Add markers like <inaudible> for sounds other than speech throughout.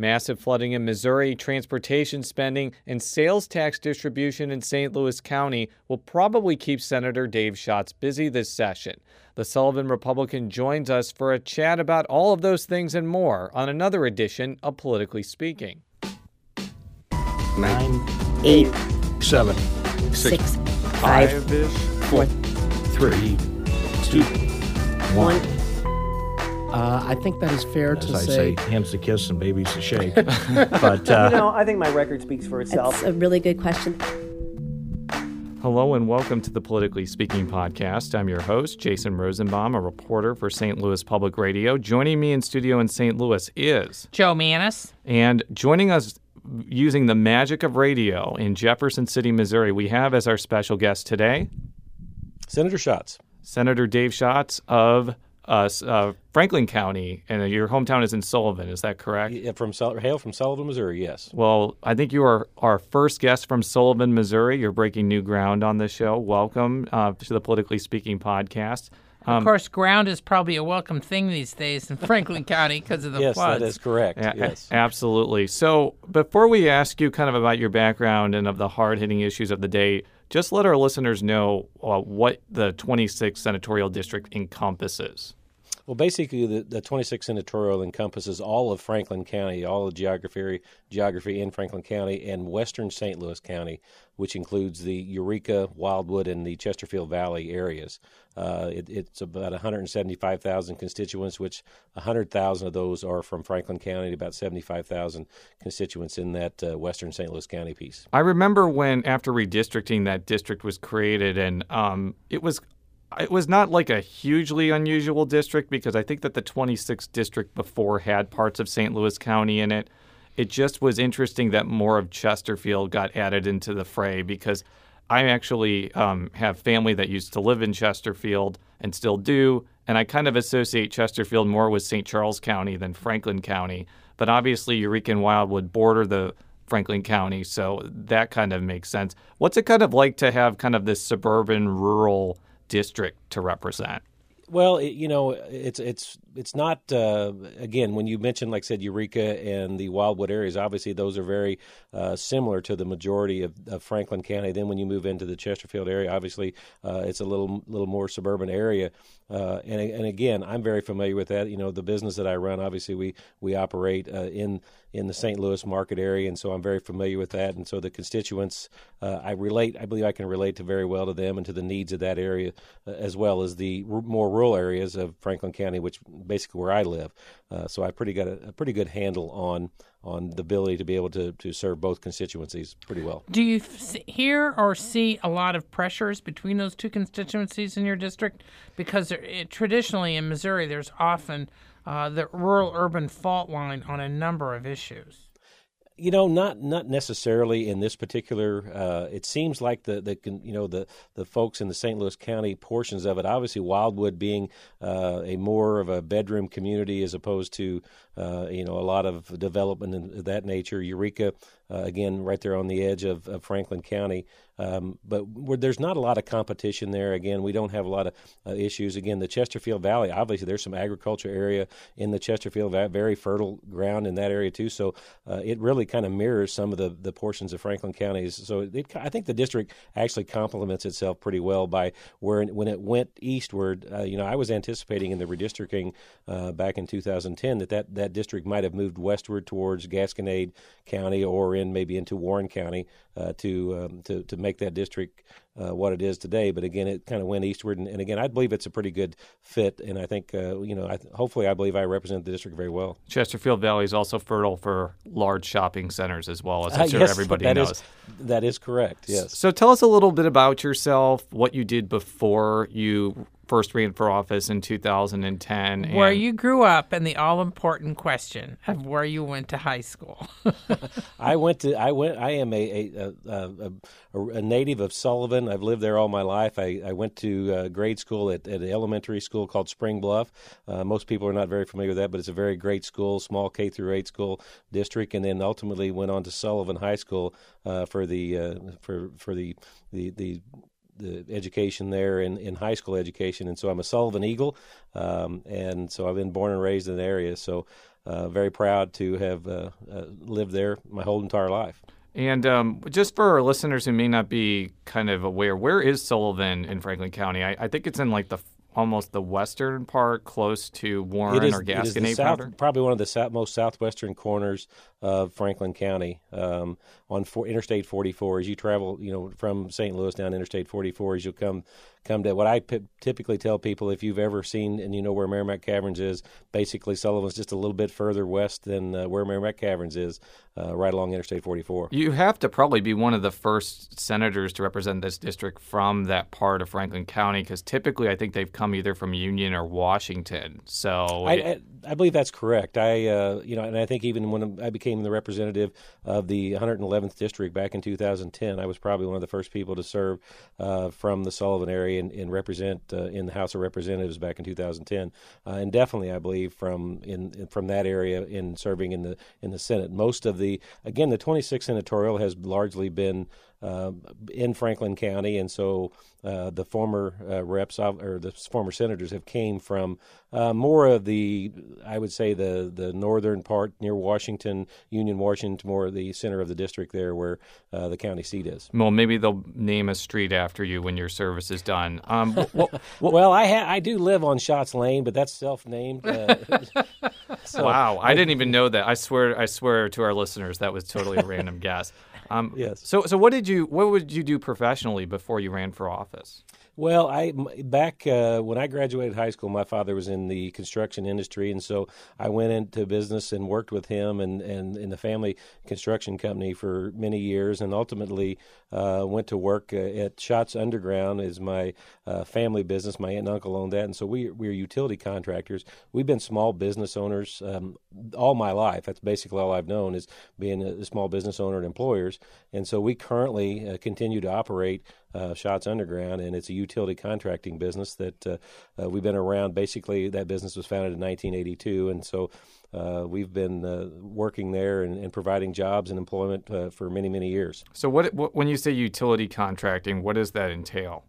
Massive flooding in Missouri, transportation spending, and sales tax distribution in St. Louis County will probably keep Senator Dave Schatz busy this session. The Sullivan Republican joins us for a chat about all of those things and more on another edition of Politically Speaking. Nine, eight, seven, six, five, four, three, two, one. Uh, I think that is fair As to I say. say, hands to kiss and babies to shake. <laughs> but uh, You know, I think my record speaks for itself. That's a really good question. Hello and welcome to the Politically Speaking podcast. I'm your host, Jason Rosenbaum, a reporter for St. Louis Public Radio. Joining me in studio in St. Louis is Jo Mannies. And joining us using the magic of radio in Jefferson City, Missouri, we have as our special guest today Senator Schatz. Senator Dave Schatz of uh, uh, Franklin County, and your hometown is in Sullivan. Is that correct? Yeah, From Sul- hail from Sullivan, Missouri. Yes. Well, I think you are our first guest from Sullivan, Missouri. You're breaking new ground on this show. Welcome uh, to the Politically Speaking podcast. Um, of course, ground is probably a welcome thing these days in Franklin County because of the yes, floods. that is correct. A- yes. Absolutely. So, before we ask you kind of about your background and of the hard hitting issues of the day, just let our listeners know uh, what the 26th senatorial district encompasses. Well, basically, the, the 26th senatorial encompasses all of Franklin County, all the geography geography in Franklin County, and western St. Louis County, which includes the Eureka, Wildwood, and the Chesterfield Valley areas. Uh, it, it's about 175,000 constituents, which 100,000 of those are from Franklin County, about 75,000 constituents in that uh, western St. Louis County piece. I remember when, after redistricting, that district was created, and um, it was it was not like a hugely unusual district because I think that the 26th district before had parts of St. Louis County in it. It just was interesting that more of Chesterfield got added into the fray because I actually um, have family that used to live in Chesterfield and still do, and I kind of associate Chesterfield more with St. Charles County than Franklin County. But obviously, Eureka and Wildwood border the Franklin County, so that kind of makes sense. What's it kind of like to have kind of this suburban rural district to represent? Well, it, you know, it's it's it's not uh, again when you mentioned, like I said, Eureka and the Wildwood areas. Obviously, those are very uh, similar to the majority of, of, Franklin County. Then, when you move into the Chesterfield area, obviously, uh, it's a little little more suburban area. Uh, and and again, I'm very familiar with that. You know, the business that I run, obviously, we we operate uh, in in the St. Louis market area, and so I'm very familiar with that. And so the constituents, uh, I relate. I believe I can relate to very well to them and to the needs of that area, as well as the r- more rural areas of Franklin County, which basically where I live. Uh, so I pretty got a, a, pretty good handle on on the ability to be able to, to serve both constituencies pretty well. Do you f- hear or see a lot of pressures between those two constituencies in your district? Because it, traditionally in Missouri, there's often uh, the rural-urban fault line on a number of issues. You know, not not necessarily in this particular. Uh, it seems like the the you know the the folks in the St. Louis County portions of it. Obviously, Wildwood being uh, a more of a bedroom community as opposed to uh, you know a lot of development of that nature. Eureka, uh, again, right there on the edge of, of Franklin County. Um, but there's not a lot of competition there. Again, we don't have a lot of uh, issues. Again, the Chesterfield Valley, obviously, there's some agriculture area in the Chesterfield very fertile ground in that area too. So uh, it really kind of mirrors some of the, the portions of Franklin counties. So it, I think the district actually complements itself pretty well by where when it went eastward. Uh, you know, I was anticipating in the redistricting uh, back in 2010 that, that that district might have moved westward towards Gasconade County or in maybe into Warren County uh, to um, to to make that district uh, what it is today. But again, it kind of went eastward, and, and, again, I believe it's a pretty good fit. And I think uh, you know, I, hopefully, I believe I represent the district very well. Chesterfield Valley is also fertile for large shopping centers as well, as I'm <laughs> sure yes, everybody that knows. Is, that is correct. Yes. So tell us a little bit about yourself, what you did before you first ran for office in 2010. Where you grew up, and the all-important question of where you went to high school. <laughs> I went to. I went. I am a a, a, a, a native of Sullivan. I've lived there all my life. I, I went to uh, grade school at, at an elementary school called Spring Bluff. Uh, most people are not very familiar with that, but it's a very great school, small K through eight school district, and then ultimately went on to Sullivan High School uh, for the uh, for for the the the the education there in, in high school education, and so I'm a Sullivan Eagle, um, and so I've been born and raised in the area. So uh, very proud to have uh, uh, lived there my whole entire life. And um, just for our listeners who may not be kind of aware, where is Sullivan in Franklin County? I, I think it's in like the almost the western part, close to Warren is, or it is the Gasconade south, Powder. probably one of the south, most southwestern corners of Franklin County um, on for, Interstate 44. As you travel, you know, from St. Louis down Interstate 44, as you come come to what I p- typically tell people, if you've ever seen and you know where Meramec Caverns is, basically Sullivan's just a little bit further west than uh, where Meramec Caverns is, uh, right along Interstate 44. You have to probably be one of the first senators to represent this district from that part of Franklin County, because typically I think they've come either from Union or Washington. So I, I, I believe that's correct. I, uh, you know, and I think even when I became the representative of the 111th district back in 2010, I was probably one of the first people to serve uh, from the Sullivan area and, and represent uh, in the House of Representatives back in 2010, uh, and definitely I believe from in, in- from that area in serving in the in the Senate. Most of the again, the 26th senatorial has largely been um, in Franklin County, and so uh, the former uh, reps or the former senators have came from uh, more of the, I would say the the northern part near Washington, Union, Washington, more of the center of the district there, where uh, the county seat is. well, maybe they'll name a street after you when your service is done. Um, <laughs> wh- Well, I ha- I do live on Schatz Lane, but that's self-named. Uh, <laughs> so- wow, I didn't even know that. I swear, I swear to our listeners, that was totally a random <laughs> guess. Um, Yes. So, so what did you, what would you do professionally before you ran for office? Well, I back uh, when I graduated high school, my father was in the construction industry, and so I went into business and worked with him and, and in the family construction company for many years, and ultimately uh, went to work uh, at Schatz Underground as my uh, family business. My aunt and uncle owned that, and so we we are utility contractors. We've been small business owners um, all my life. That's basically all I've known is being a, a small business owner and employers, and so we currently uh, continue to operate uh, Schatz Underground, and it's a utility contracting business that uh, uh, we've been around. Basically, that business was founded in 1982, and so uh, we've been uh, working there and, and providing jobs and employment uh, for many, many years. So, what, what when you say utility contracting, what does that entail?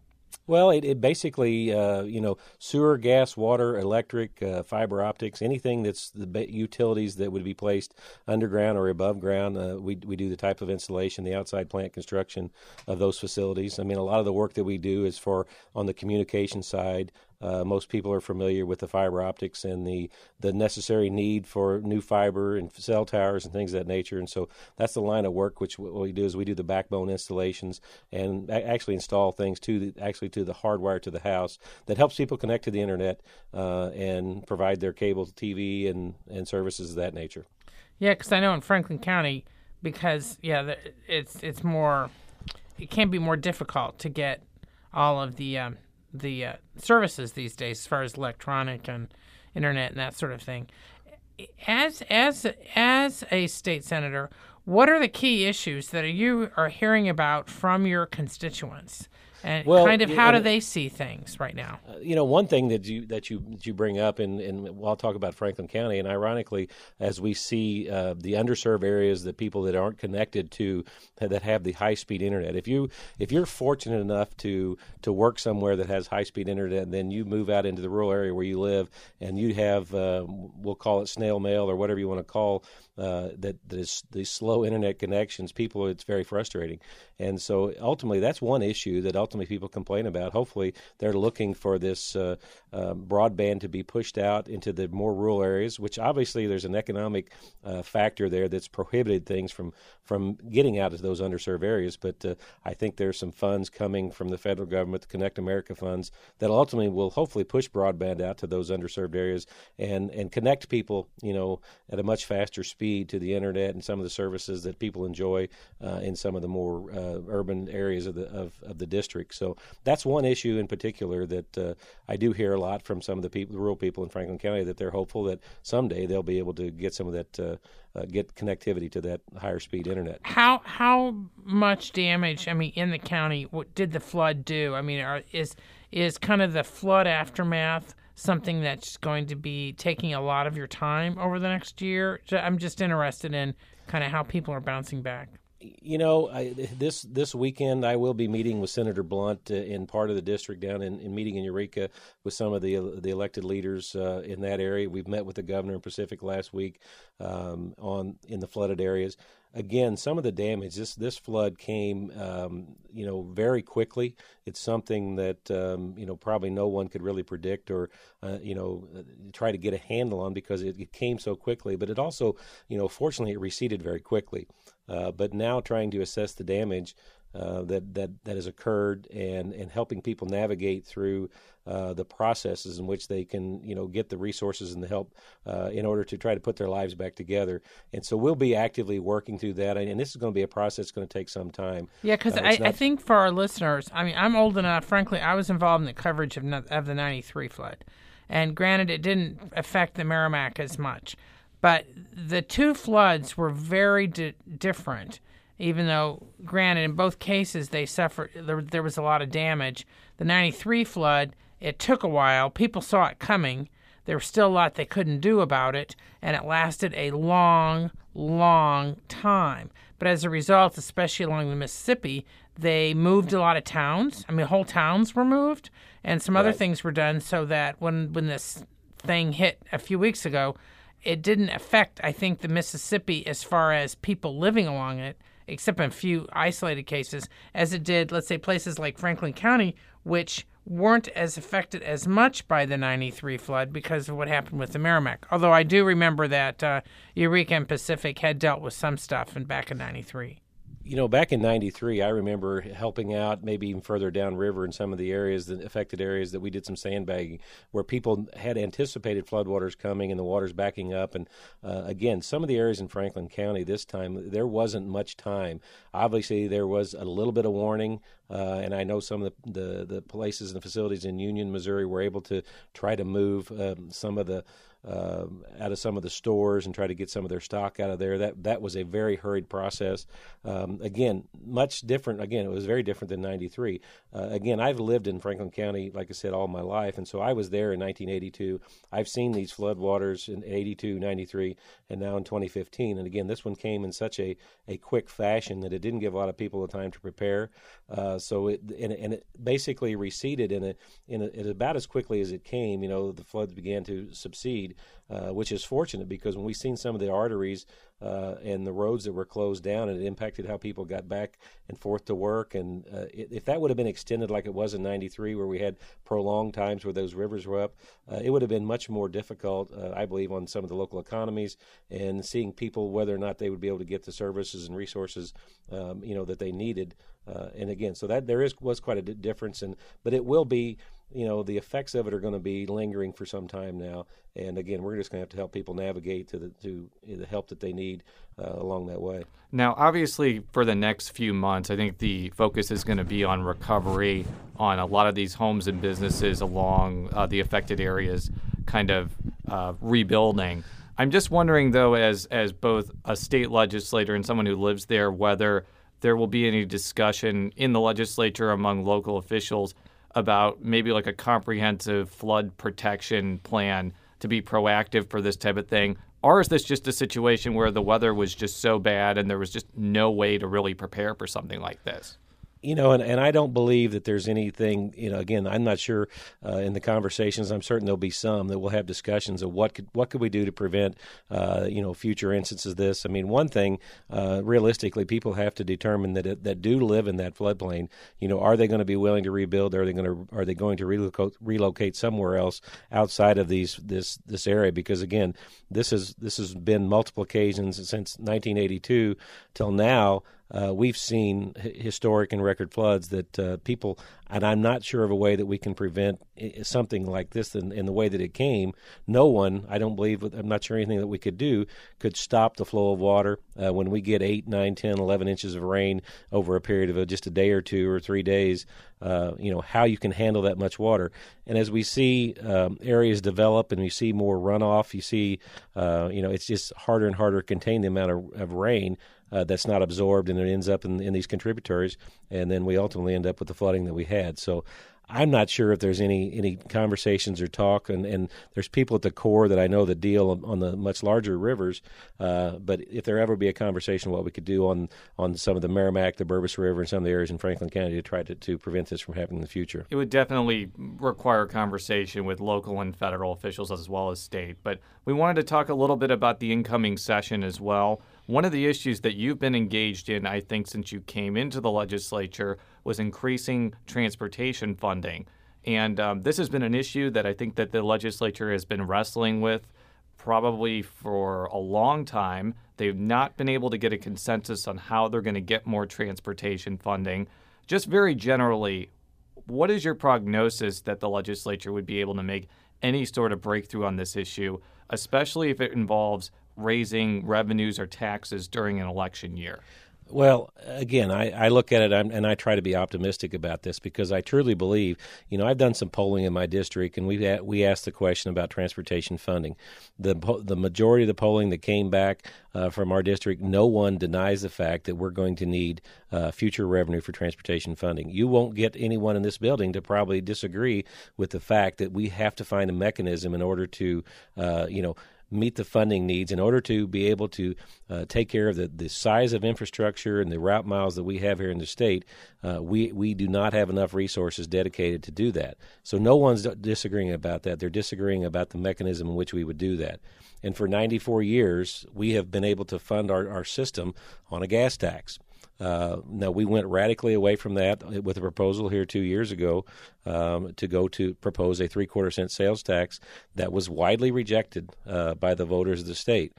Well, it, it basically, uh, you know, sewer, gas, water, electric, uh, fiber optics, anything that's the ba- utilities that would be placed underground or above ground. Uh, we, we do the type of installation, the outside plant construction of those facilities. I mean, a lot of the work that we do is for on the communication side. Uh, most people are familiar with the fiber optics and the, the necessary need for new fiber and cell towers and things of that nature. And so that's the line of work which what we do is we do the backbone installations and actually install things to the, actually to the hardwire to the house that helps people connect to the internet uh, and provide their cable TV and, and services of that nature. Yeah, because I know in Franklin County, because yeah, it's it's more, it can be more difficult to get all of the um, the uh, services these days, as far as electronic and internet and that sort of thing. As as as a state senator, what are the key issues that you are hearing about from your constituents, and Well, kind of how do they see things right now? Uh, you know, one thing that you that you that you bring up, and, and I'll talk about Franklin County, and ironically, as we see uh, the underserved areas, the people that aren't connected to that have the high speed internet. If you if you're fortunate enough to to work somewhere that has high speed internet, and then you move out into the rural area where you live, and you have uh, we'll call it snail mail or whatever you want to call uh, that that is these slow internet connections. People, it's very frustrating, and so ultimately, that's one issue that ultimately people complain about. Hopefully, they're looking for this uh, uh, broadband to be pushed out into the more rural areas, which obviously there's an economic uh, factor there that's prohibited things from from getting out of those underserved areas. But uh, I think there's some funds coming from the federal government, the Connect America funds, that ultimately will hopefully push broadband out to those underserved areas and and connect people, you know, at a much faster speed to the internet and some of the services that people enjoy uh, in some of the more uh, urban areas of the of, of the district. So that's one issue in particular that uh, I do hear a lot from some of the people, the rural people in Franklin County, that they're hopeful that someday they'll be able to get some of that, uh, uh, get connectivity to that higher speed internet. How how much damage? I mean, in the county, what did the flood do? I mean, are, is is kind of the flood aftermath something that's going to be taking a lot of your time over the next year? I'm just interested in kind of how people are bouncing back. You know, I, this this weekend I will be meeting with Senator Blunt uh, in part of the district down in, in meeting in Eureka with some of the the elected leaders uh, in that area. We've met with the governor in Pacific last week um, on in the flooded areas again, some of the damage this this flood came, um, you know, very quickly. It's something that um, you know probably no one could really predict or uh, you know try to get a handle on because it, it, came so quickly. But it also, you know, fortunately, it receded very quickly. Uh, but now trying to assess the damage uh, that that that has occurred and and helping people navigate through uh, the processes in which they can you know get the resources and the help uh, in order to try to put their lives back together. And so we'll be actively working through that. And, this is going to be a process that's going to take some time. Yeah, because uh, I, not... I think for our listeners, I mean, I'm old enough. Frankly, I was involved in the coverage of of the '93 flood, and granted, it didn't affect the Meramec as much. But the two floods were very di- different even though, granted, in both cases they suffered, there, there was a lot of damage. The 93 flood, it took a while. People saw it coming. There was still a lot they couldn't do about it, and it lasted a long, long time. But as a result, especially along the Mississippi, they moved a lot of towns. I mean, whole towns were moved, and some right. other things were done so that when when this thing hit a few weeks ago, it didn't affect, I think, the Mississippi as far as people living along it except in a few isolated cases, as it did, let's say, places like Franklin County, which weren't as affected as much by the 93 flood because of what happened with the Meramec. Although I do remember that uh, Eureka and Pacific had dealt with some stuff in back in 93 you know, back in '93, I remember helping out, maybe even further downriver in some of the areas, the affected areas, that we did some sandbagging, where people had anticipated floodwaters coming and the water's backing up. And uh, again, some of the areas in Franklin County this time, there wasn't much time. Obviously, there was a little bit of warning, uh, and I know some of the, the, the places and the facilities in Union, Missouri, were able to try to move um, some of the uh, out of some of the stores and try to get some of their stock out of there. That that was a very hurried process. Um, again, much different. Again, it was very different than '93. Uh, again, I've lived in Franklin County, like I said, all my life, and so I was there in 1982. I've seen these floodwaters in 82, 93, and now in 2015. And again, this one came in such a, a quick fashion that it didn't give a lot of people the time to prepare. Uh, so it and, and, it basically receded in a, in, a, in about as quickly as it came. You know, the floods began to subside uh, which is fortunate because when we've seen some of the arteries uh, and the roads that were closed down, and it impacted how people got back and forth to work. And uh, it, if that would have been extended like it was in '93, where we had prolonged times where those rivers were up, uh, it would have been much more difficult, uh, I believe, on some of the local economies and seeing people whether or not they would be able to get the services and resources, um, you know, that they needed. Uh, and again, so that there is was quite a difference, and but it will be you know the effects of it are going to be lingering for some time now. And again we're just going to have to help people navigate to the to the help that they need uh, along that way. Now obviously for the next few months i think the focus is going to be on recovery on a lot of these homes and businesses along uh, the affected areas kind of uh, rebuilding. I'm just wondering though as as both a state legislator and someone who lives there whether there will be any discussion in the legislature among local officials about maybe like a comprehensive flood protection plan to be proactive for this type of thing? Or is this just a situation where the weather was just so bad and there was just no way to really prepare for something like this? You know, and, and I don't believe that there's anything, you know, again, I'm not sure uh, in the conversations, I'm certain there'll be some that we'll have discussions of what could, what could we do to prevent, uh, you know, future instances of this. I mean, one thing, uh, realistically, people have to determine that, that do live in that floodplain, you know, are they going to be willing to rebuild? Are they going to, are they going to relocate, relocate somewhere else outside of these, this, this area? Because again, this has, this has been multiple occasions since 1982 till now uh, we've seen historic and record floods that uh, people, and I'm not sure of a way that we can prevent something like this in, in, the way that it came. No one, I don't believe, I'm not sure anything that we could do could stop the flow of water uh, when we get 8, 9, 10, 11 inches of rain over a period of just a day or two or three days. Uh, you know, how you can handle that much water. And as we see um, areas develop and we see more runoff, you see, uh, you know, it's just harder and harder to contain the amount of, of rain uh, that's not absorbed and it ends up in, in these contributaries, and then we ultimately end up with the flooding that we had. So I'm not sure if there's any any conversations or talk, and, and there's people at the Corps that I know that deal on the much larger rivers. Uh, but if there ever be a conversation, what we could do on on some of the Meramec, the Bourbeuse River, and some of the areas in Franklin County to try to, to prevent this from happening in the future. It would definitely require conversation with local and federal officials as well as state. But we wanted to talk a little bit about the incoming session as well. One of the issues that you've been engaged in, I think, since you came into the legislature was increasing transportation funding. And um, this has been an issue that I think that the legislature has been wrestling with probably for a long time. They've not been able to get a consensus on how they're going to get more transportation funding. Just very generally, what is your prognosis that the legislature would be able to make any sort of breakthrough on this issue, especially if it involves raising revenues or taxes during an election year? Well, again, I, I look at it and I try to be optimistic about this because I truly believe, you know, I've done some polling in my district and we we asked the question about transportation funding. The the majority of the polling that came back uh, from our district, no one denies the fact that we're going to need uh, future revenue for transportation funding. You won't get anyone in this building to probably disagree with the fact that we have to find a mechanism in order to, uh, you know, meet the funding needs in order to be able to uh, take care of the, the size of infrastructure and the route miles that we have here in the state. Uh, we, we do not have enough resources dedicated to do that. So no one's disagreeing about that. They're disagreeing about the mechanism in which we would do that. And for 94 years, we have been able to fund our, our system on a gas tax. Uh, now we went radically away from that with a proposal here two years ago um, to go to propose a three quarter cent sales tax that was widely rejected uh, by the voters of the state.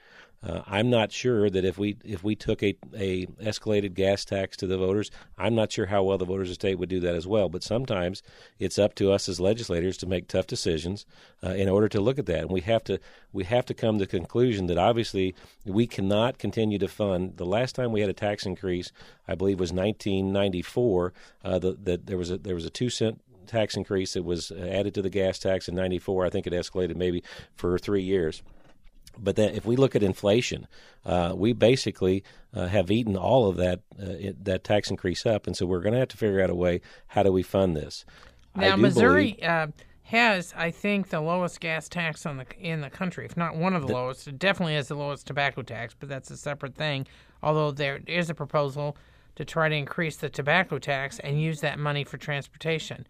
Uh, I'm not sure that if we if we took a, a escalated gas tax to the voters, I'm not sure how well the voters of the state would do that as well. But sometimes it's up to us as legislators to make tough decisions uh, in order to look at that, and we have to we have to come to the conclusion that obviously we cannot continue to fund. The last time we had a tax increase, I believe, was 1994. Uh, the, that there was a there was a two cent tax increase that was added to the gas tax in 94. I think it escalated maybe for three years. But then, if we look at inflation, uh, we basically uh, have eaten all of that uh, it, that tax increase up, and so we're going to have to figure out a way. How do we fund this? Now, Missouri believe, uh, has, I think, the lowest gas tax on the in the country, if not one of the, the lowest. It definitely has the lowest tobacco tax, but that's a separate thing. Although there is a proposal to try to increase the tobacco tax and use that money for transportation.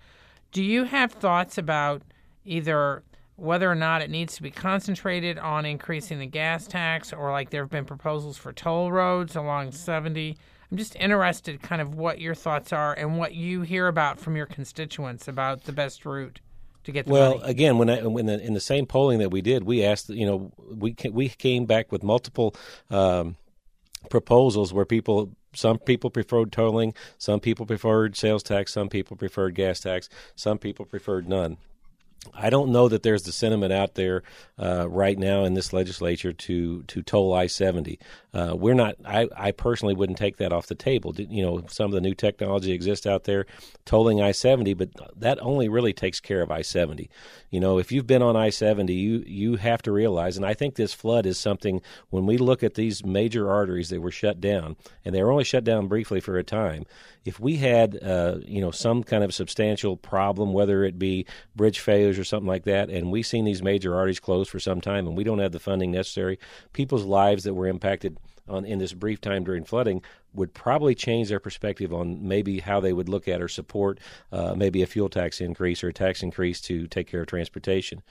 Do you have thoughts about either whether or not it needs to be concentrated on increasing the gas tax or like there have been proposals for toll roads along 70 i'm just interested kind of what your thoughts are and what you hear about from your constituents about the best route to get well money. Well again when I, when the, in the same polling that we did we asked you know we we came back with multiple um, proposals where people some people preferred tolling some people preferred sales tax some people preferred gas tax some people preferred none I don't know that there's the sentiment out there uh, right now in this legislature to to toll I seventy. Uh, we're not. I, I personally wouldn't take that off the table. You know, some of the new technology exists out there, tolling I seventy, but that only really takes care of I seventy. You know, if you've been on I seventy, you you have to realize, and I think this flood is something. When we look at these major arteries that were shut down, and they were only shut down briefly for a time, if we had uh, you know some kind of substantial problem, whether it be bridge failures or something like that, and we've seen these major arteries closed for some time, and we don't have the funding necessary, people's lives that were impacted on in this brief time during flooding would probably change their perspective on maybe how they would look at or support uh, maybe a fuel tax increase or a tax increase to take care of transportation.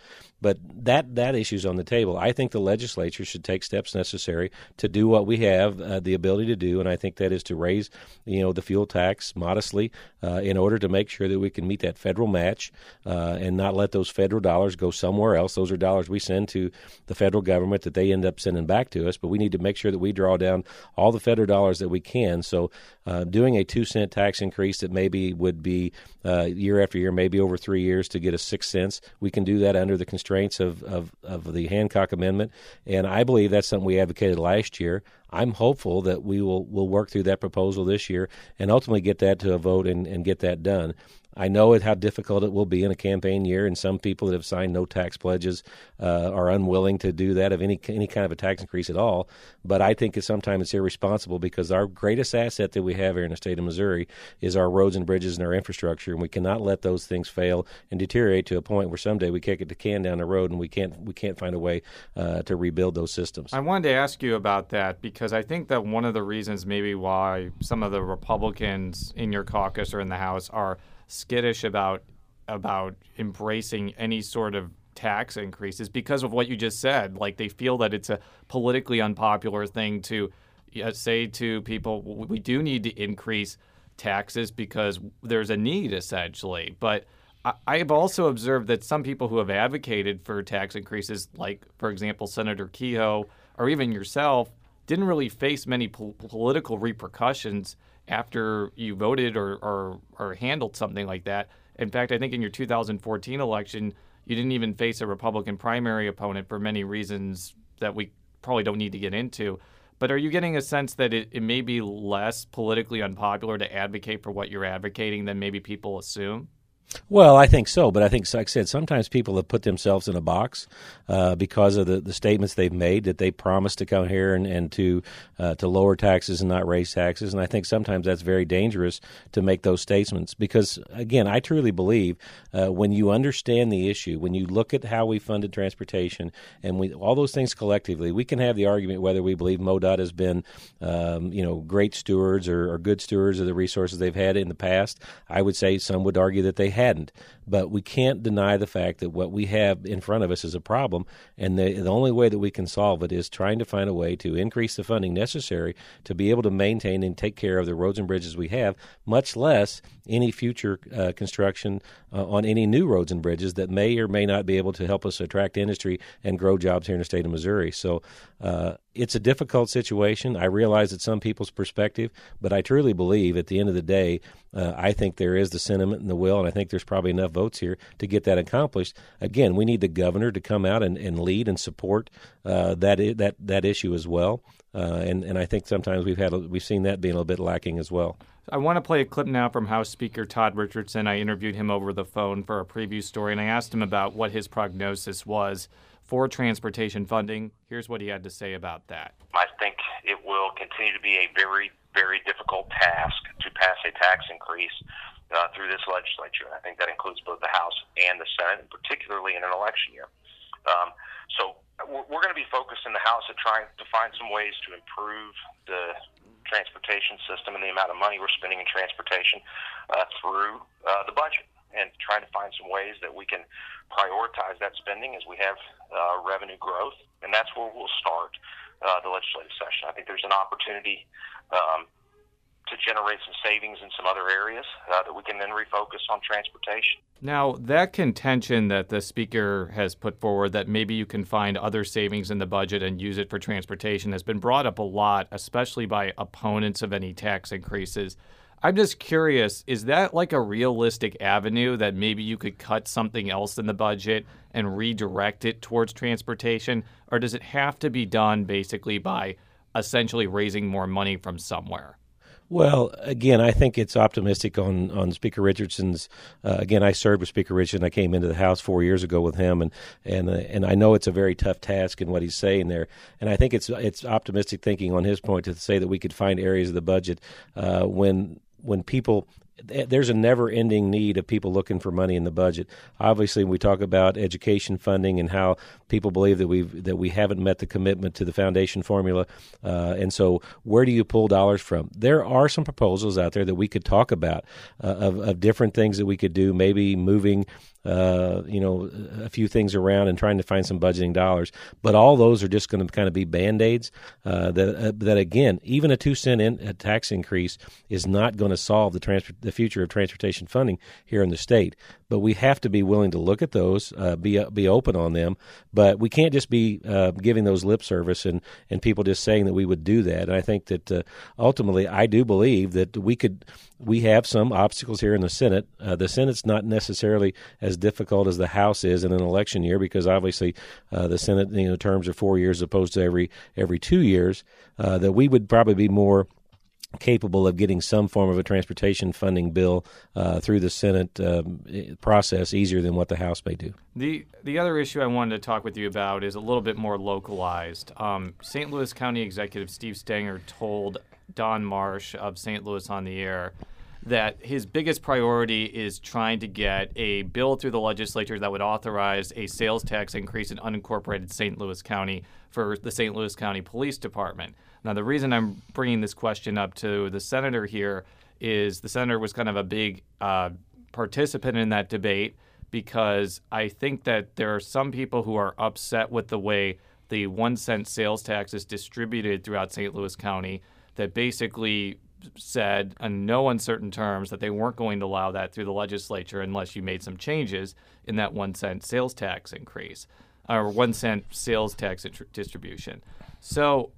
But that that issue's on the table. I think the legislature should take steps necessary to do what we have uh, the ability to do, and I think that is to raise you know the fuel tax modestly uh, in order to make sure that we can meet that federal match uh, and not let those federal dollars go somewhere else. Those are dollars we send to the federal government that they end up sending back to us. But we need to make sure that we draw down all the federal dollars that we can. So, uh, doing a two cent tax increase that maybe would be uh, year after year, maybe over three years to get a six cents, we can do that under the constraints of, of, of the Hancock Amendment. And I believe that's something we advocated last year. I'm hopeful that we will will work through that proposal this year and ultimately get that to a vote and, and get that done. I know it, how difficult it will be in a campaign year, and some people that have signed no tax pledges uh, are unwilling to do that of any any kind of a tax increase at all. But I think it's sometimes it's irresponsible because our greatest asset that we have here in the state of Missouri is our roads and bridges and our infrastructure, and we cannot let those things fail and deteriorate to a point where someday we kick it the can down the road and we can't we can't find a way uh, to rebuild those systems. I wanted to ask you about that because I think that one of the reasons maybe why some of the Republicans in your caucus or in the House are skittish about about embracing any sort of tax increases because of what you just said. Like they feel that it's a politically unpopular thing to uh, say to people, we do need to increase taxes because there's a need essentially. But I have also observed that some people who have advocated for tax increases, like, for example, Senator Kehoe or even yourself, didn't really face many po- political repercussions after you voted or, or, or handled something like that. In fact, I think in your 2014 election, you didn't even face a Republican primary opponent for many reasons that we probably don't need to get into. But are you getting a sense that it, it may be less politically unpopular to advocate for what you're advocating than maybe people assume? Well, I think so, but I think, like I said, sometimes people have put themselves in a box uh, because of the, the statements they've made that they promised to come here and, and to uh, to lower taxes and not raise taxes. And I think sometimes that's very dangerous to make those statements because, again, I truly believe uh, when you understand the issue, when you look at how we funded transportation and we, all those things collectively, we can have the argument whether we believe MoDOT has been, um, you know, great stewards or, or good stewards of the resources they've had in the past. I would say some would argue that they hadn't. But we can't deny the fact that what we have in front of us is a problem, and the, the only way that we can solve it is trying to find a way to increase the funding necessary to be able to maintain and take care of the roads and bridges we have, much less any future uh, construction uh, on any new roads and bridges that may or may not be able to help us attract industry and grow jobs here in the state of Missouri. So uh, it's a difficult situation. I realize it's some people's perspective, but I truly believe at the end of the day, uh, I think there is the sentiment and the will, and I think there's probably enough votes here to get that accomplished. Again, we need the governor to come out and, and lead and support uh, that that that issue as well. Uh, and and I think sometimes we've had we've seen that being a little bit lacking as well. I want to play a clip now from House Speaker Todd Richardson. I interviewed him over the phone for a preview story, and I asked him about what his prognosis was for transportation funding. Here's what he had to say about that. I think it will continue to be a very, very difficult task to pass a tax increase uh, through this legislature. I think that includes both the House and the Senate, and particularly in an election year. Um, so we're going to be focused in the House at trying to find some ways to improve the transportation system and the amount of money we're spending in transportation uh, through uh, the budget and trying to find some ways that we can prioritize that spending as we have uh, revenue growth. And that's where we'll start uh, the legislative session. I think there's an opportunity um, to generate some savings in some other areas uh, that we can then refocus on transportation. Now, that contention that the speaker has put forward that maybe you can find other savings in the budget and use it for transportation has been brought up a lot, especially by opponents of any tax increases. I'm just curious, is that like a realistic avenue that maybe you could cut something else in the budget and redirect it towards transportation? Or does it have to be done basically by essentially raising more money from somewhere? Well, again, I think it's optimistic on, on Speaker Richardson's. Uh, again, I served with Speaker Richardson. I came into the House four years ago with him, and and uh, and I know it's a very tough task in what he's saying there. And I think it's it's optimistic thinking on his point to say that we could find areas of the budget uh, when when people there's a never ending need of people looking for money in the budget. Obviously, we talk about education funding and how people believe that we that we haven't met the commitment to the foundation formula, uh, and so where do you pull dollars from? There are some proposals out there that we could talk about uh, of, of different things that we could do. Maybe moving uh, you know, a few things around and trying to find some budgeting dollars. But all those are just going to kind of be band aids. Uh, that uh, that again, even a two cent in, tax increase is not going to solve the transfer the future of transportation funding here in the state. But we have to be willing to look at those, uh, be uh, be open on them. But we can't just be uh, giving those lip service and and people just saying that we would do that. And I think that ultimately, I do believe that we could we have some obstacles here in the Senate. the Senate's not necessarily as difficult as the House is in an election year because obviously uh, the Senate you know terms are four years opposed to every every two years. Uh, that we would probably be more capable of getting some form of a transportation funding bill uh, through the Senate um, process easier than what the House may do. The the other issue I wanted to talk with you about is a little bit more localized. Um, St. Louis County Executive Steve Stenger told Don Marsh of St. Louis on the Air that his biggest priority is trying to get a bill through the legislature that would authorize a sales tax increase in unincorporated St. Louis County for the St. Louis County Police Department. Now, the reason I'm bringing this question up to the senator here is the senator was kind of a big uh, participant in that debate because I think that there are some people who are upset with the way the one cent sales tax is distributed throughout St. Louis County that basically said in no uncertain terms that they weren't going to allow that through the legislature unless you made some changes in that one cent sales tax increase or one cent sales tax distribution. So,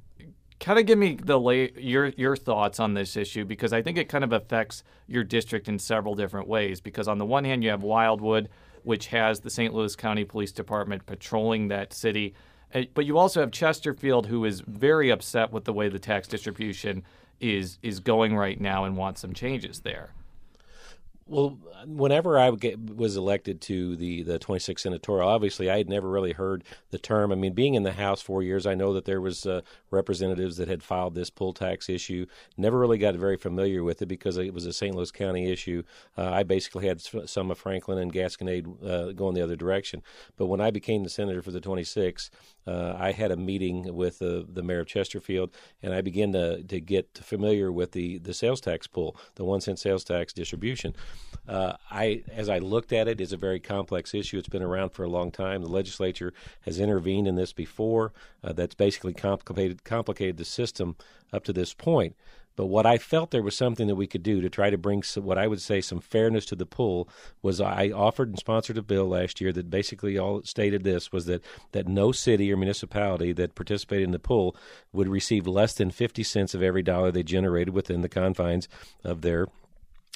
kind of give me the your your thoughts on this issue because I think it kind of affects your district in several different ways. Because on the one hand, you have Wildwood, which has the St. Louis County Police Department patrolling that city. But you also have Chesterfield, who is very upset with the way the tax distribution is is going right now and wants some changes there. Well, whenever I was elected to the, the 26th senatorial, obviously I had never really heard the term. I mean, being in the House four years, I know that there was uh, representatives that had filed this poll tax issue. Never really got very familiar with it because it was a St. Louis County issue. Uh, I basically had some of Franklin and Gasconade uh, going the other direction. But when I became the senator for the 26th, uh, I had a meeting with the, the mayor of Chesterfield, and I began to, to get familiar with the, the sales tax pool, the one cent sales tax distribution. Uh, I, as I looked at it, it's a very complex issue. It's been around for a long time. The legislature has intervened in this before. Uh, that's basically complicated complicated the system up to this point. But what I felt there was something that we could do to try to bring some, what I would say some fairness to the pool was I offered and sponsored a bill last year that basically all it stated this was that that no city or municipality that participated in the pool would receive less than 50 cents of every dollar they generated within the confines of their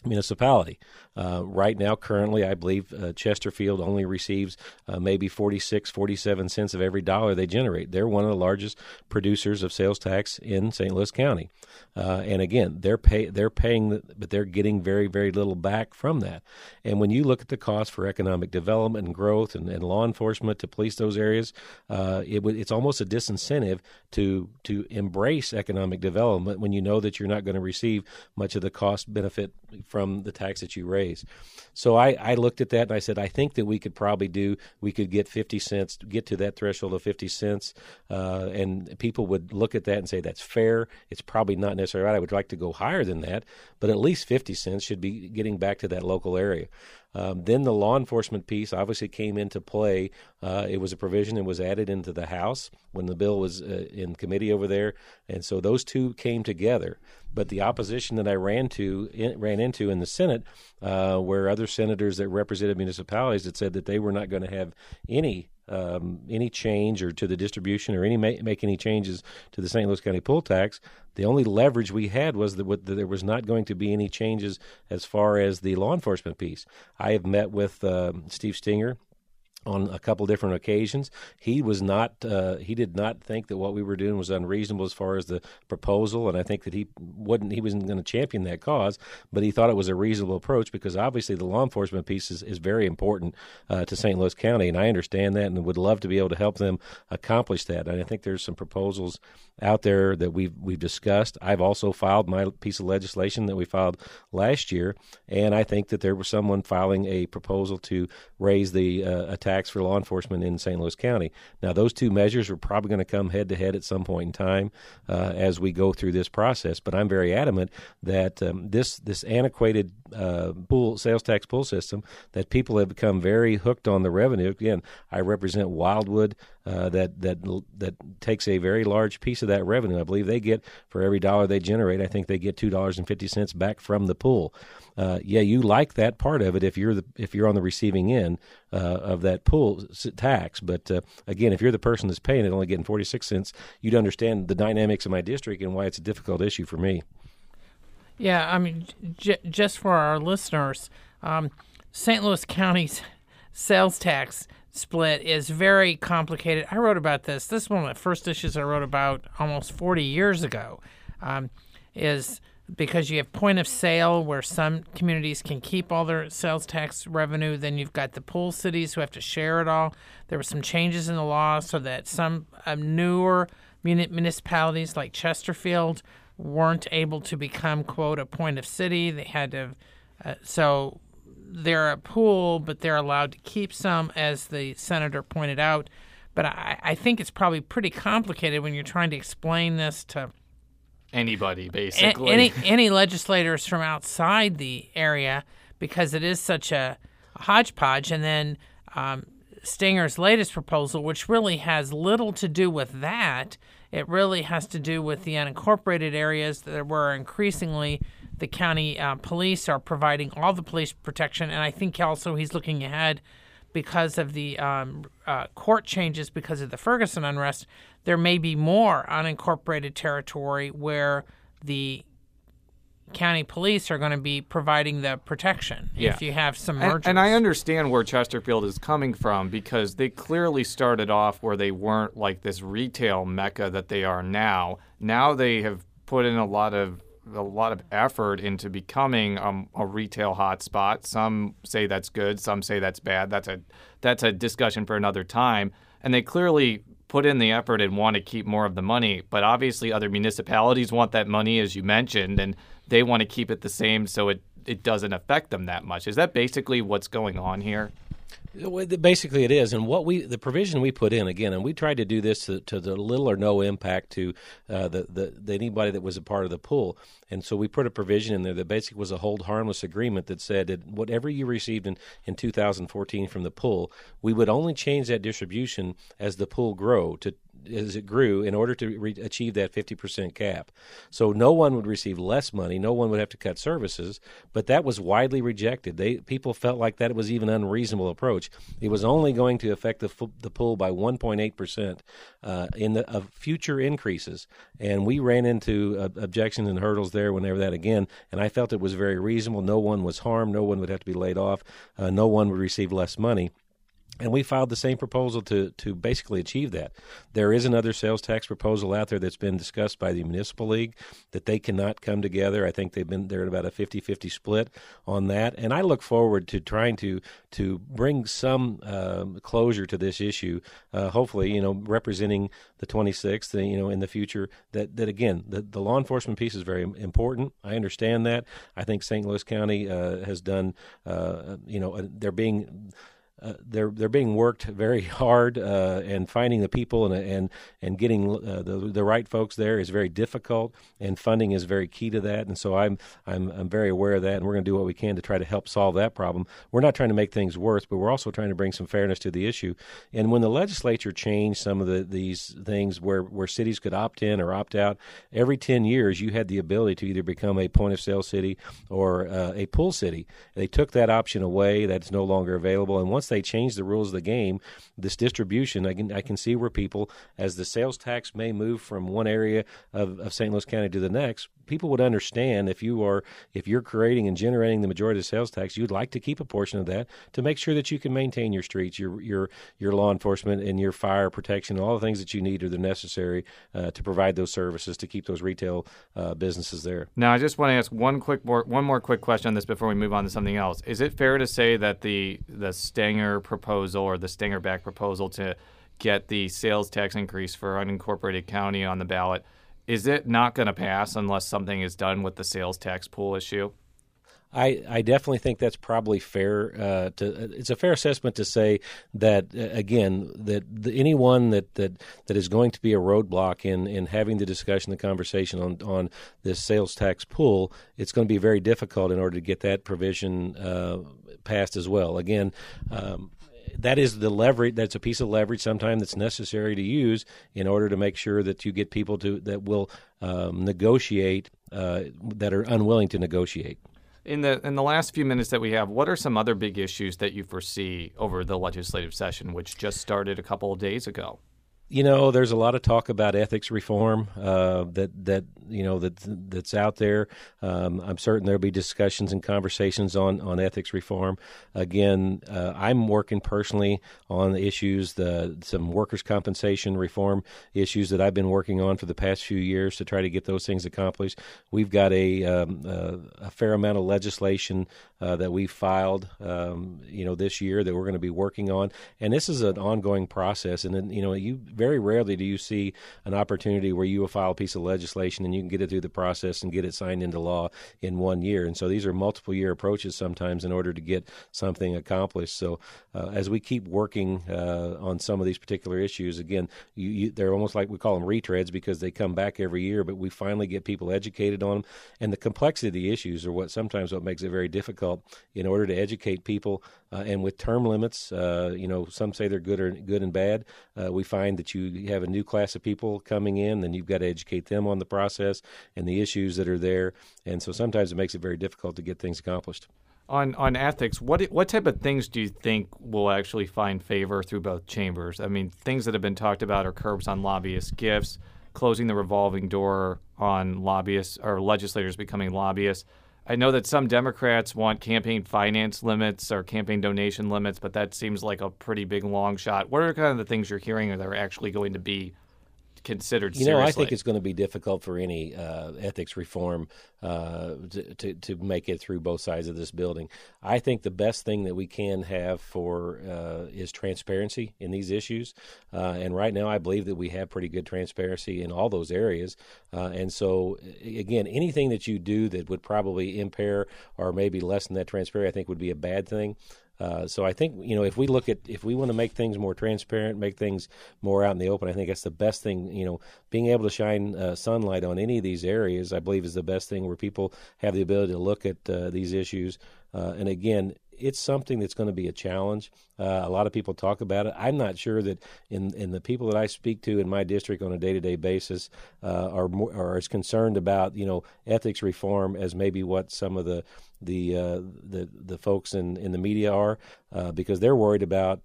municipality. Uh, right now, currently, I believe uh, Chesterfield only receives uh, maybe 46, 47 cents of every dollar they generate. They're one of the largest producers of sales tax in St. Louis County. Uh, and again, they're pay they're paying, but they're getting very, very little back from that. And when you look at the cost for economic development and growth and, and law enforcement to police those areas, uh, it it's almost a disincentive to to embrace economic development when you know that you're not going to receive much of the cost benefit from the tax that you raise. So I, I looked at that and I said, I think that we could probably do, we could get 50 cents, get to that threshold of 50 cents, uh, and people would look at that and say, that's fair. It's probably not necessarily right. I would like to go higher than that, but at least 50 cents should be getting back to that local area. Um, then the law enforcement piece obviously came into play. Uh, it was a provision that was added into the House when the bill was uh, in committee over there, and so those two came together. But the opposition that I ran to in, ran into in the Senate, uh, where other senators that represented municipalities that said that they were not going to have any um, any change or to the distribution or any make, make any changes to the St. Louis County pool tax. The only leverage we had was that, that, there was not going to be any changes as far as the law enforcement piece. I have met with uh, Steve Stenger on a couple different occasions. He was not uh, he did not think that what we were doing was unreasonable as far as the proposal, and I think that he wouldn't he wasn't going to champion that cause, but he thought it was a reasonable approach because obviously the law enforcement piece is, is very important uh, to St. Louis County, and I understand that and would love to be able to help them accomplish that. And I think there's some proposals out there that we've we've discussed. I've also filed my piece of legislation that we filed last year, and I think that there was someone filing a proposal to raise the uh, tax for law enforcement in St. Louis County. Now, those two measures are probably going to come head to head at some point in time uh, as we go through this process. But I'm very adamant that um, this this antiquated uh, pool sales tax pool system that people have become very hooked on the revenue. Again, I represent Wildwood uh, that that that takes a very large piece of that revenue. I believe they get for every dollar they generate. I think they get two dollars and fifty cents back from the pool. Uh, yeah, you like that part of it if you're the if you're on the receiving end uh, of that pool tax. But uh, again, if you're the person that's paying it, only getting forty six cents, you'd understand the dynamics of my district and why it's a difficult issue for me. Yeah, I mean, j- just for our listeners, um, St. Louis County's <laughs> sales tax split is very complicated. I wrote about this. This is one of the first issues I wrote about almost 40 years ago. Um, is because you have point of sale where some communities can keep all their sales tax revenue. Then you've got the pool cities who have to share it all. There were some changes in the law so that some um, newer muni- municipalities like Chesterfield weren't able to become quote a point of city. They had to, uh, so they're a pool, but they're allowed to keep some, as the senator pointed out. But I, I think it's probably pretty complicated when you're trying to explain this to Anybody, a- basically. any <laughs> any legislators from outside the area because it is such a hodgepodge. And then um, Stenger's latest proposal, which really has little to do with that, it really has to do with the unincorporated areas that were increasingly the county uh, police are providing all the police protection. And I think also he's looking ahead because of the um, uh, court changes because of the Ferguson unrest, there may be more unincorporated territory where the county police are going to be providing the protection Yeah. if you have some And, and I understand where Chesterfield is coming from because they clearly started off where they weren't like this retail mecca that they are now. Now they have put in a lot of a lot of effort into becoming um, a retail hotspot. Some say that's good, some say that's bad. That's a that's a discussion for another time. And they clearly put in the effort and want to keep more of the money. But obviously, other municipalities want that money, as you mentioned, and they want to keep it the same so it it doesn't affect them that much. Is that basically what's going on here? Basically, it is, and what we the provision we put in again, and we tried to do this to, to the little or no impact to uh, the, the the anybody that was a part of the pool, and so we put a provision in there that basically was a hold harmless agreement that said that whatever you received in in 2014 from the pool, we would only change that distribution as the pool grow to as it grew in order to re- achieve that 50% cap. So no one would receive less money, no one would have to cut services, but that was widely rejected. They people felt like that was even unreasonable approach. It was only going to affect the fu- the pool by 1.8% uh, in the of future increases, and we ran into uh, objections and hurdles there whenever that again, and I felt it was very reasonable. No one was harmed, no one would have to be laid off, uh, no one would receive less money. And we filed the same proposal to, to basically achieve that. There is another sales tax proposal out there that's been discussed by the municipal league that they cannot come together. I think they've been they're at about a 50-50 split on that. And I look forward to trying to to bring some um, closure to this issue. Uh, hopefully, you know, representing the 26th, uh, you know, in the future. That that again, the, the law enforcement piece is very important. I understand that. I think St. Louis County uh, has done, uh, you know, uh, they're being uh, they're they're being worked very hard, uh, and finding the people and and and getting uh, the the right folks there is very difficult, and funding is very key to that. And so I'm I'm I'm very aware of that, and we're going to do what we can to try to help solve that problem. We're not trying to make things worse, but we're also trying to bring some fairness to the issue. And when the legislature changed some of the these things where where cities could opt in or opt out, every ten years you had the ability to either become a point of sale city or uh, a pool city. They took that option away; that's no longer available. And once they change the rules of the game, this distribution, I can I can see where people, as the sales tax may move from one area of, of St. Louis County to the next, people would understand if you are if you're creating and generating the majority of sales tax, you'd like to keep a portion of that to make sure that you can maintain your streets, your your your law enforcement, and your fire protection, all the things that you need are necessary uh, to provide those services to keep those retail uh, businesses there. Now, I just want to ask one quick more, one more quick question on this before we move on to something else. Is it fair to say that the the Stenger proposal or the Stenger back proposal to get the sales tax increase for unincorporated county on the ballot is it not going to pass unless something is done with the sales tax pool issue? I, I definitely think that's probably fair. Uh, to it's a fair assessment to say that uh, again that the, anyone that, that that is going to be a roadblock in, in having the discussion, the conversation on on this sales tax pool, it's going to be very difficult in order to get that provision uh, passed as well. Again. Um, that is the leverage. That's a piece of leverage sometimes that's necessary to use in order to make sure that you get people to that will um, negotiate uh, that are unwilling to negotiate. In the in the last few minutes that we have, what are some other big issues that you foresee over the legislative session, which just started a couple of days ago? You know, there's a lot of talk about ethics reform uh, that that you know that that's out there. Um, I'm certain there'll be discussions and conversations on on ethics reform. Again, uh, I'm working personally on the issues, the some workers' compensation reform issues that I've been working on for the past few years to try to get those things accomplished. We've got a um, uh, a fair amount of legislation uh, that we filed, um, you know, this year that we're going to be working on, and this is an ongoing process. And then, you know, you very rarely do you see an opportunity where you will file a piece of legislation and you can get it through the process and get it signed into law in one year. And so these are multiple year approaches sometimes in order to get something accomplished. So uh, as we keep working uh, on some of these particular issues, again, you, you, they're almost like we call them retreads because they come back every year, but we finally get people educated on them. And the complexity of the issues are what sometimes what makes it very difficult in order to educate people. Uh, and with term limits, uh, you know, some say they're good or good and bad. Uh, we find that you have a new class of people coming in, then you've got to educate them on the process and the issues that are there. And so sometimes it makes it very difficult to get things accomplished. On on ethics, what what type of things do you think will actually find favor through both chambers? I mean, things that have been talked about are curbs on lobbyist gifts, closing the revolving door on lobbyists or legislators becoming lobbyists. I know that some Democrats want campaign finance limits or campaign donation limits, but that seems like a pretty big long shot. What are kind of the things you're hearing that are actually going to be considered you seriously? know, I think it's going to be difficult for any uh, ethics reform uh, to, to, to make it through both sides of this building. I think the best thing that we can have for uh, is transparency in these issues, uh, and right now I believe that we have pretty good transparency in all those areas. Uh, and so, again, anything that you do that would probably impair or maybe lessen that transparency, I think would be a bad thing. Uh, so I think you know if we look at if we want to make things more transparent, make things more out in the open, I think that's the best thing. You know, being able to shine uh, sunlight on any of these areas, I believe, is the best thing where people have the ability to look at uh, these issues. Uh, and again, it's something that's going to be a challenge. Uh, a lot of people talk about it. I'm not sure that in in the people that I speak to in my district on a day to day basis uh, are more, are as concerned about you know ethics reform as maybe what some of the the uh, the the folks in in the media are uh, because they're worried about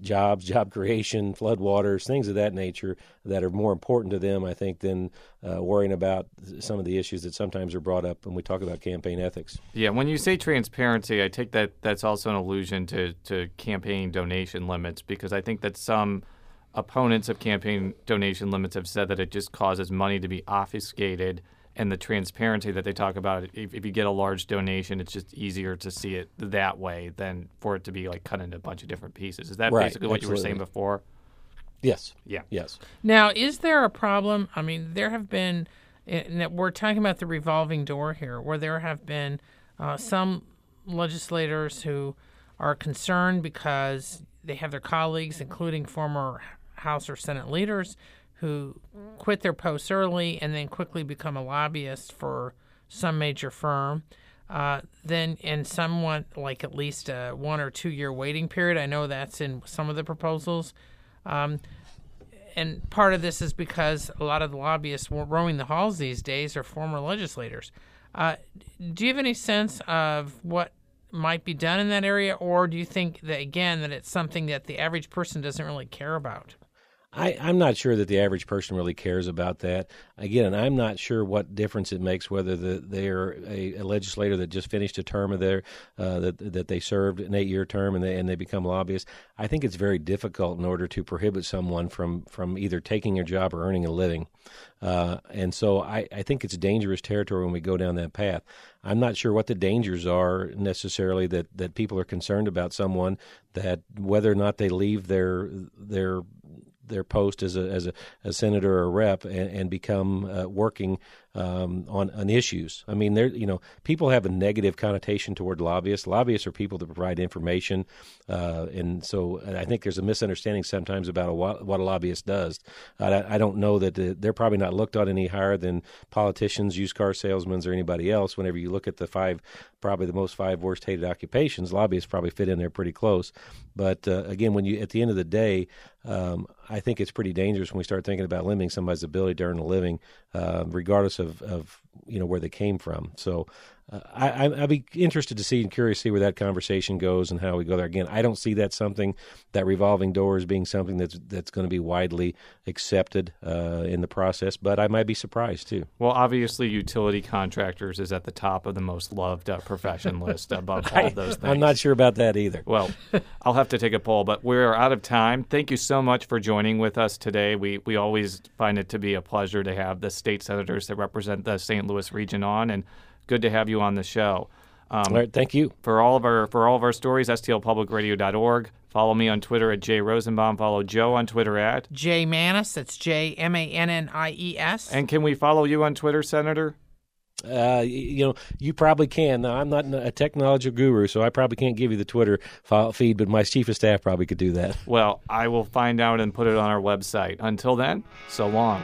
jobs, job creation, floodwaters, things of that nature that are more important to them, I think, than uh, worrying about some of the issues that sometimes are brought up when we talk about campaign ethics. Yeah, when you say transparency, I take that that's also an allusion to, to campaign donation limits because I think that some opponents of campaign donation limits have said that it just causes money to be obfuscated and the transparency that they talk about. If, if, you get a large donation, it's just easier to see it that way than for it to be like cut into a bunch of different pieces. Is that right, basically what absolutely. you were saying before? Yes. Yeah. Yes. Now, is there a problem? I mean, there have been. We're talking about the revolving door here, where there have been uh, some legislators who are concerned because they have their colleagues, including former House or Senate leaders, who quit their posts early and then quickly become a lobbyist for some major firm. Uh, then in somewhat like at least a one or two year waiting period. I know that's in some of the proposals. Um, and part of this is because a lot of the lobbyists roaming the halls these days are former legislators. Uh, do you have any sense of what might be done in that area, or do you think that again that it's something that the average person doesn't really care about? I, am not sure that the average person really cares about that. Again, I'm not sure what difference it makes whether the, they're a, a, legislator that just finished a term of their uh, that that they served an eight year term and they and they become lobbyists. I think it's very difficult in order to prohibit someone from from either taking a job or earning a living. Uh, and so I, I think it's dangerous territory when we go down that path. I'm not sure what the dangers are necessarily that, that people are concerned about someone that whether or not they leave their their their post as a as a, a senator or rep and, and become uh, working um, on on issues. I mean, there you know people have a negative connotation toward lobbyists. Lobbyists are people that provide information, uh, and so I think there's a misunderstanding sometimes about a, what a lobbyist does. I, I don't know that they're probably not looked on any higher than politicians, used car salesmen, or anybody else. Whenever you look at the five, probably the most five worst hated occupations, lobbyists probably fit in there pretty close. But uh, again, when you at the end of the day, um, I think it's pretty dangerous when we start thinking about limiting somebody's ability to earn a living, uh, regardless of, of you know where they came from. So uh, I, I- I'd be interested to see and curious to see where that conversation goes and how we go there. Again, I don't see that something that revolving doors being something that's that's going to be widely accepted uh, in the process, but I might be surprised too. Well, obviously, utility contractors is at the top of the most loved uh, profession <laughs> list above all those things. I'm not sure about that either. Well, I'll have to take a poll, but we're out of time. Thank you so much for joining with us today. We we always find it to be a pleasure to have the state senators that represent the St. Louis region on, and good to have you on the show. Um, All right, thank you. For all of our for all of our stories, stlpublicradio.org. Follow me on Twitter at Jay Rosenbaum. Follow Jo on Twitter at. J Mannies, that's J M A N N I E S. And can we follow you on Twitter, Senator? Uh, you know, you probably can. Now, I'm not a technology guru, so I probably can't give you the Twitter feed, but my chief of staff probably could do that. Well, I will find out and put it on our website. Until then, so long.